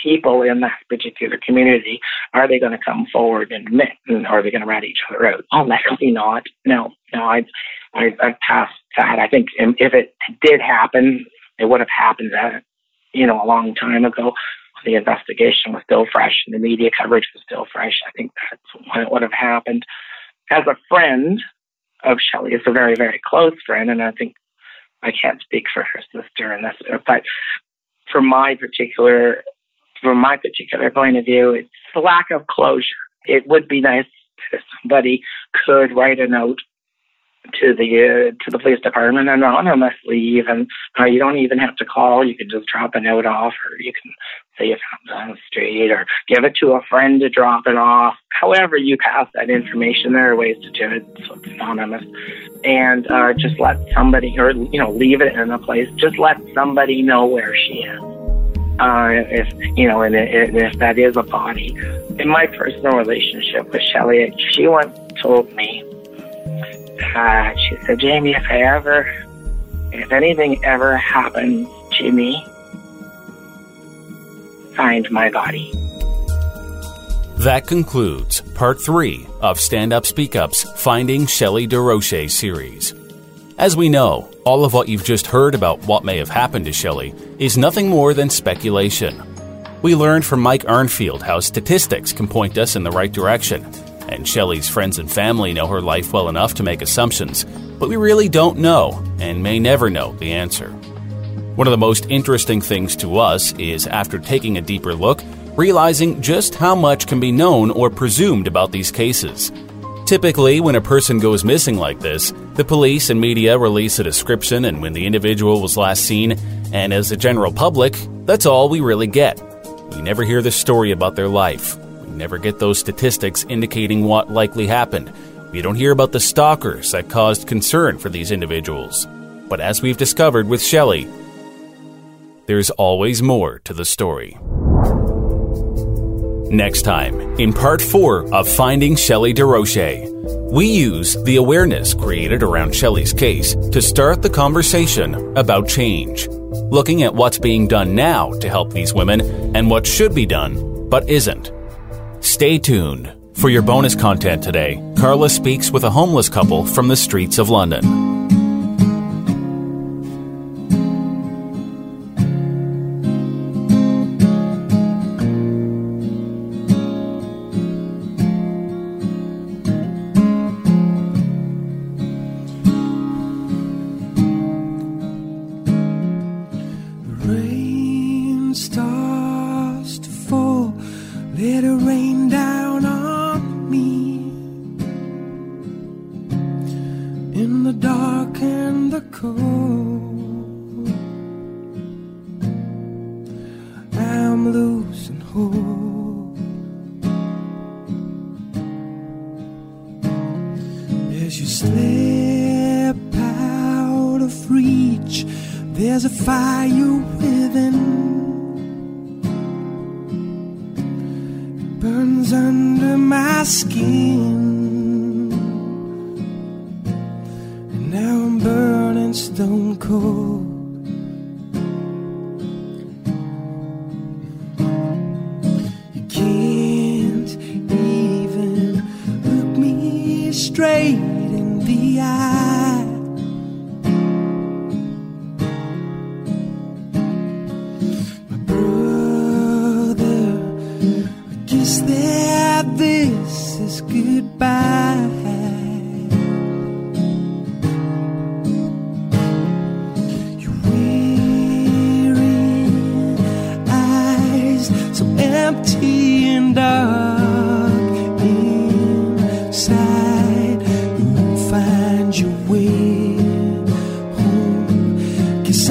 people in that particular community, are they going to come forward and admit, and are they going to rat each other out? Oh, likely not. No, no, I, I, I passed that. I think if it did happen, it would have happened, uh, you know, a long time ago. The investigation was still fresh, and the media coverage was still fresh. I think that's when it would have happened. As a friend of Shelley, is a very, very close friend, and I think I can't speak for her sister in this, but for my particular from my particular point of view, it's the lack of closure. It would be nice if somebody could write a note to the uh, to the police department anonymously. Even uh, you don't even have to call. You can just drop a note off, or you can say you found it on the street, or give it to a friend to drop it off. However, you pass that information, there are ways to do it so it's anonymous, and uh, just let somebody, or you know, leave it in a place. Just let somebody know where she is uh, if you know, and, if that is a body. In my personal relationship with Shelley, she once told me, uh, she said, Jamie, if I ever, if anything ever happens to me, find my body. That concludes part three of Stand Up Speak Up's Finding Shelley Desrochers series. As we know, all of what you've just heard about what may have happened to Shelley is nothing more than speculation. We learned from Mike Arntfield how statistics can point us in the right direction, and Shelley's friends and family know her life well enough to make assumptions, but we really don't know and may never know the answer. One of the most interesting things to us is, after taking a deeper look, realizing just how much can be known or presumed about these cases. Typically, when a person goes missing like this, the police and media release a description and when the individual was last seen, and as a general public, that's all we really get. We never hear the story about their life. We never get those statistics indicating what likely happened. We don't hear about the stalkers that caused concern for these individuals. But as we've discovered with Shelley, there's always more to the story. Next time, in part four of Finding Shelley Desrochers, we use the awareness created around Shelley's case to start the conversation about change, looking at what's being done now to help these women and what should be done but isn't. Stay tuned. For your bonus content today, Karla speaks with a homeless couple from the streets of London.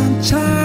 Guess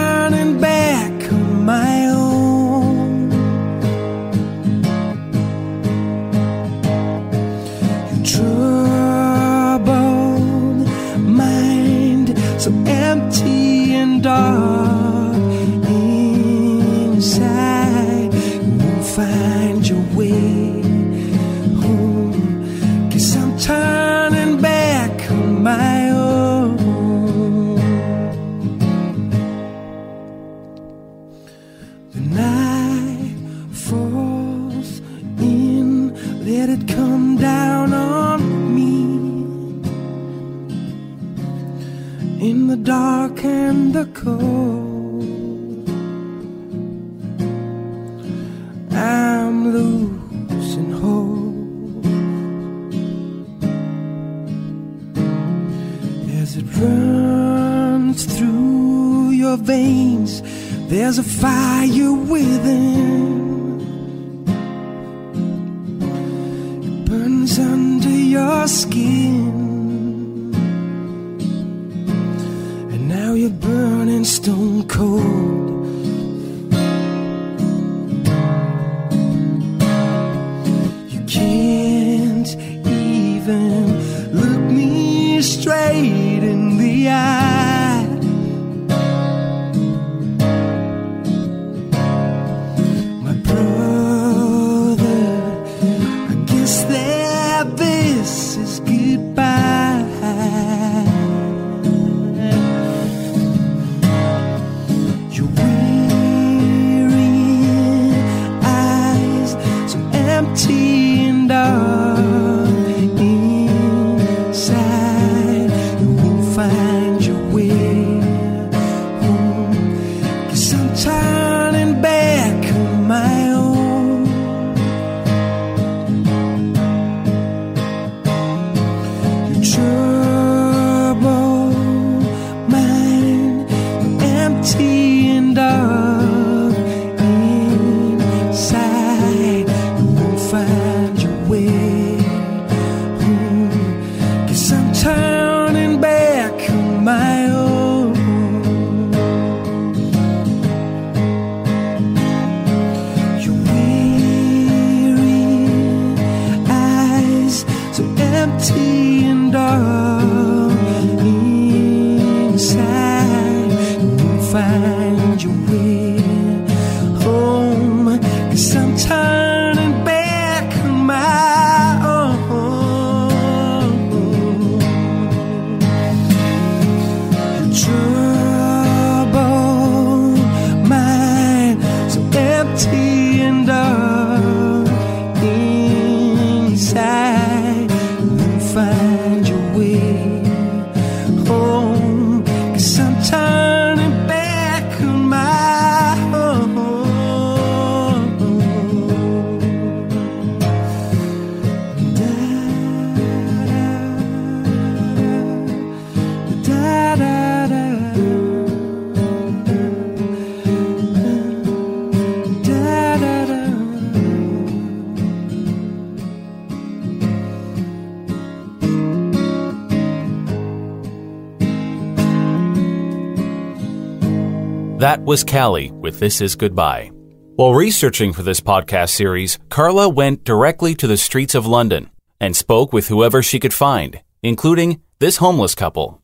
That was Kalli with This Is Goodbye. While researching for this podcast series, Karla went directly to the streets of London and spoke with whoever she could find, including this homeless couple.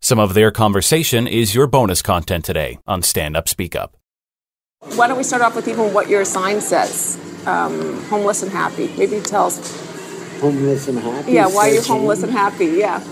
Some of their conversation is your bonus content today on Stand Up Speak Up. Why don't we start off with even what your sign says? Um, homeless and happy. Maybe tell us. homeless and happy. Yeah, why are you searching. homeless and happy? Yeah.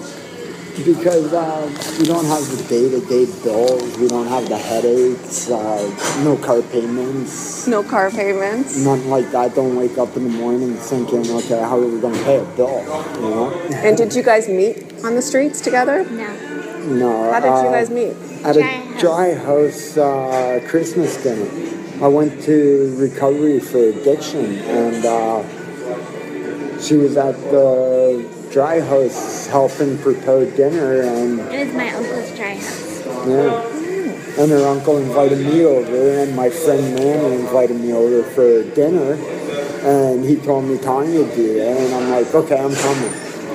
Because uh, we don't have the day-to-day bills. We don't have the headaches. Uh, no car payments. No car payments. Nothing like that. Don't wake up in the morning thinking, okay, how are we going to pay a bill? You know? And did you guys meet on the streets together? No. No. How did you uh, guys meet? At Dry a house. dry house uh, Christmas dinner. I went to recovery for addiction, and uh, she was at the dry house helping prepare dinner, and it was my uncle's dry house. yeah. And her uncle invited me over, and my friend Manny invited me over for dinner. And he told me Tanya would be there, and I'm like, okay, I'm coming.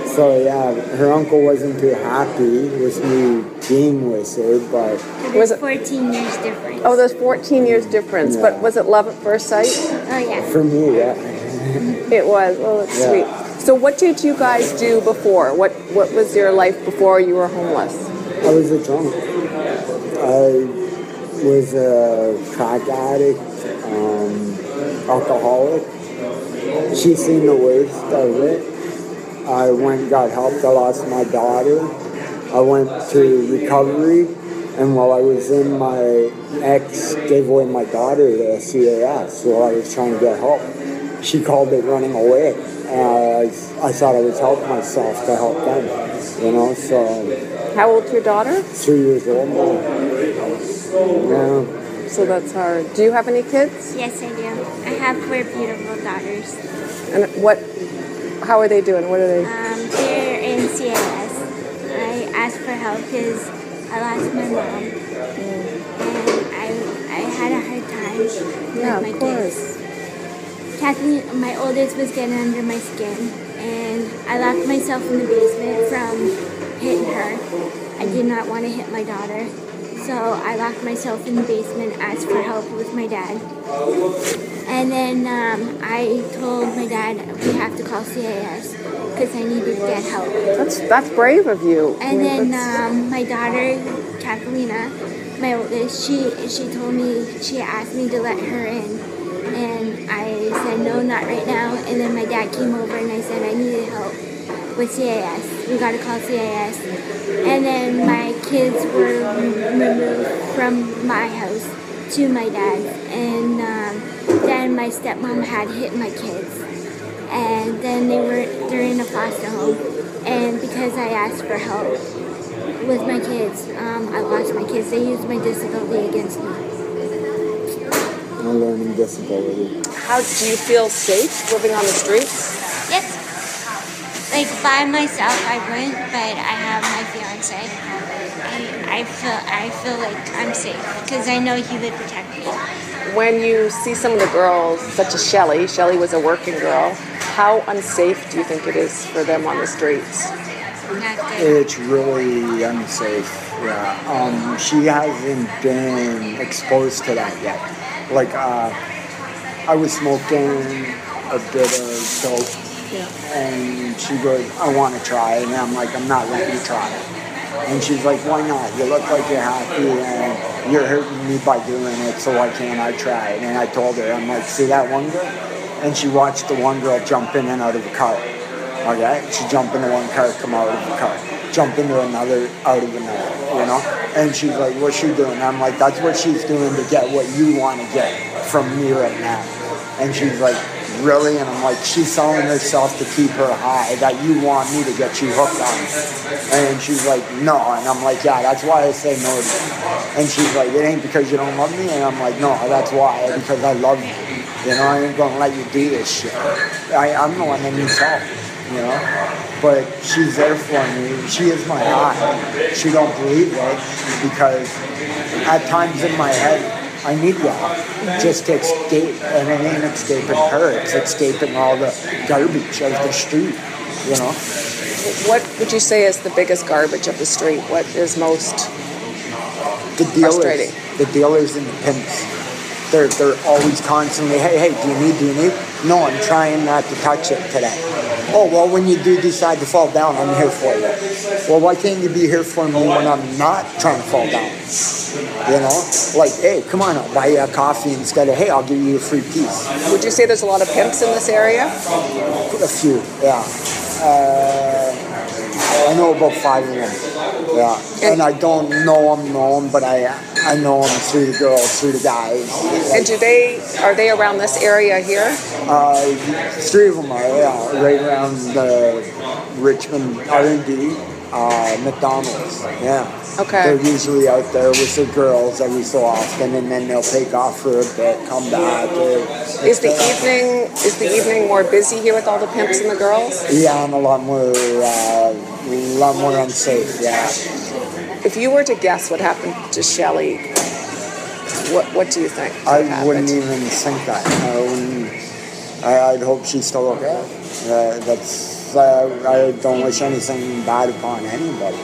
So yeah, her uncle wasn't too happy with me being with her, but Was it? 14 years difference. Oh, there's 14 years difference. But was it love at first sight? Oh, yeah. for me, yeah. It was. Oh, that's Yeah. sweet. So, what did you guys do before? What What was your life before you were homeless? I was a drunk. I was a crack addict, um, alcoholic. She seen the worst of it. I went and got help. I lost my daughter. I went to recovery, and while I was in, my ex gave away my daughter to CAS while I was trying to get help. She called it running away. And I, I thought I would help myself to help them, you know, so How old's your daughter? three years old now. Yeah. So that's hard. Do you have any kids? Yes, I do. I have four beautiful daughters. And what? How are they doing? What are they? Um, they're in CAS. I asked for help because I lost my mom. And I, I had a hard time Yeah, with of my course. kids. Kathleen, my oldest, was getting under my skin. And I locked myself in the basement from hitting her. I did not want to hit my daughter. So I locked myself in the basement, asked for help with my dad. And then um, I told my dad we have to call CAS because I needed to get help. That's that's brave of you. And I mean, then um, my daughter, Catalina, my oldest, she she told me she asked me to let her in, and I said no, not right now. And then my dad came over and I said I needed help with CAS. We got to call CAS. And then my kids were removed from my house to my dad's, and um, then my stepmom had hit my kids and then they were they're in a foster home and because i asked for help with my kids um, i lost my kids they used my disability against me A learning disability. How do you feel safe living on the streets? yes like by myself i wouldn't but i have my fiance I, I feel i feel like i'm safe because i know he would protect me When you see some of the girls, such as Shelley, Shelley was a working girl. How unsafe do you think it is for them on the streets? It's really unsafe. Yeah. Um, she hasn't been exposed to that yet. Like, uh, I was smoking a bit of dope, and she goes, "I want to try," it." and I'm like, "I'm not letting you try." it." And she's like, "Why not? You look like you're happy, and you're hurting me by doing it, so why can't I try it?" And I told her, "I'm like, see that one girl?" And she watched the one girl jump in and out of the car. Okay, she jump into one car, come out of the car, jump into another, out of another, you know. And she's like, "What's she doing?" I'm like, "That's what she's doing to get what you want to get from me right now." And she's like, "Really?" And I'm like, "She's selling herself to keep her high that you want me to get you hooked on." And she's like, "No," and I'm like, "Yeah, that's why I say no to you." And she's like, "It ain't because you don't love me," and I'm like, "No, that's why because I love you." You know, I ain't gonna let you do this shit. I, I'm the one that needs help you know. But she's there for me. She is my eye. She don't believe it because at times in my head I need the help just to escape, and it ain't escaping her. It's escaping all the garbage of the street. You know. What would you say is the biggest garbage of the street? What is most the dealers, Frustrating. the dealers and the pimps. They're they're always constantly, hey, hey, do you need, do you need? No, I'm trying not to touch it today. Oh well, when you do decide to fall down, I'm here for you. Well, why can't you be here for me when I'm not trying to fall down? You know, like, hey, come on, I'll buy you a coffee instead of, hey, I'll give you a free piece. Would you say there's a lot of pimps in this area? A few, yeah. Uh, I know about five of them. Yeah, and I don't know them, know them, but I I know them through the girls, through the guys. And do they are they around this area here? Uh, three of them are, yeah, right around the Richmond R&D, uh, McDonald's, yeah. Okay. They're usually out there with the girls every so often, and then they'll take off for a bit, come back. uh, Is the evening is the evening more busy here with all the pimps and the girls? Yeah, and a lot more, uh, a lot more unsafe, yeah. If you were to guess what happened to Shelley, What What do you think? I happened? wouldn't even think that. I wouldn't. I, I'd hope she's still okay. Uh, that's. Uh, I don't wish anything bad upon anybody.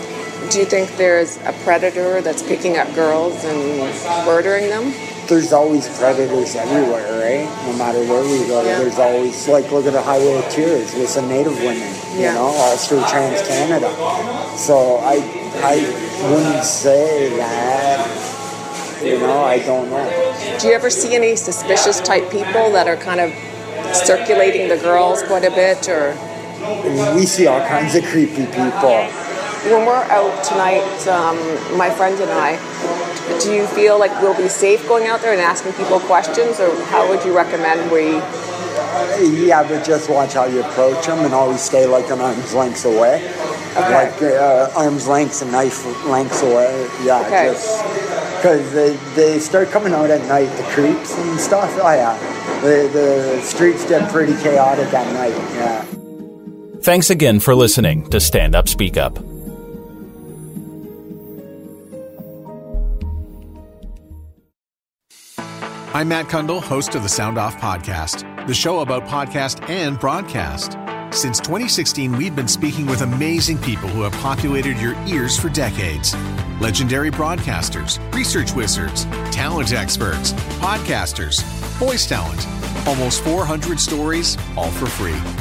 Do you think there's a predator that's picking up girls and murdering them? There's always predators everywhere, right? No matter where we go, Yeah. there's always like look at the Highway of Tears with the Native women. You Yeah. know, all through Trans Canada. So I, I wouldn't say that. You know, I don't know. Do you ever see any suspicious type people that are kind of circulating the girls quite a bit, or We see all kinds of creepy people. when we're out tonight, um, my friend and I, do you feel like we'll be safe going out there and asking people questions, or how would you recommend we? Yeah, but just watch how you approach them and always stay like an arm's length away. Okay. Like uh, arm's lengths and knife lengths away. Yeah, Okay. just because they, they start coming out at night, the creeps and stuff. Oh, yeah. The, the streets get pretty chaotic at night. Yeah. Thanks again for listening to Stand Up Speak Up. I'm Matt Cundill, host of the Sound Off Podcast, the show about podcast and broadcast. Since 2016, we've been speaking with amazing people who have populated your ears for decades. Legendary broadcasters, research wizards, talent experts, podcasters, voice talent. Almost 400 stories, all for free.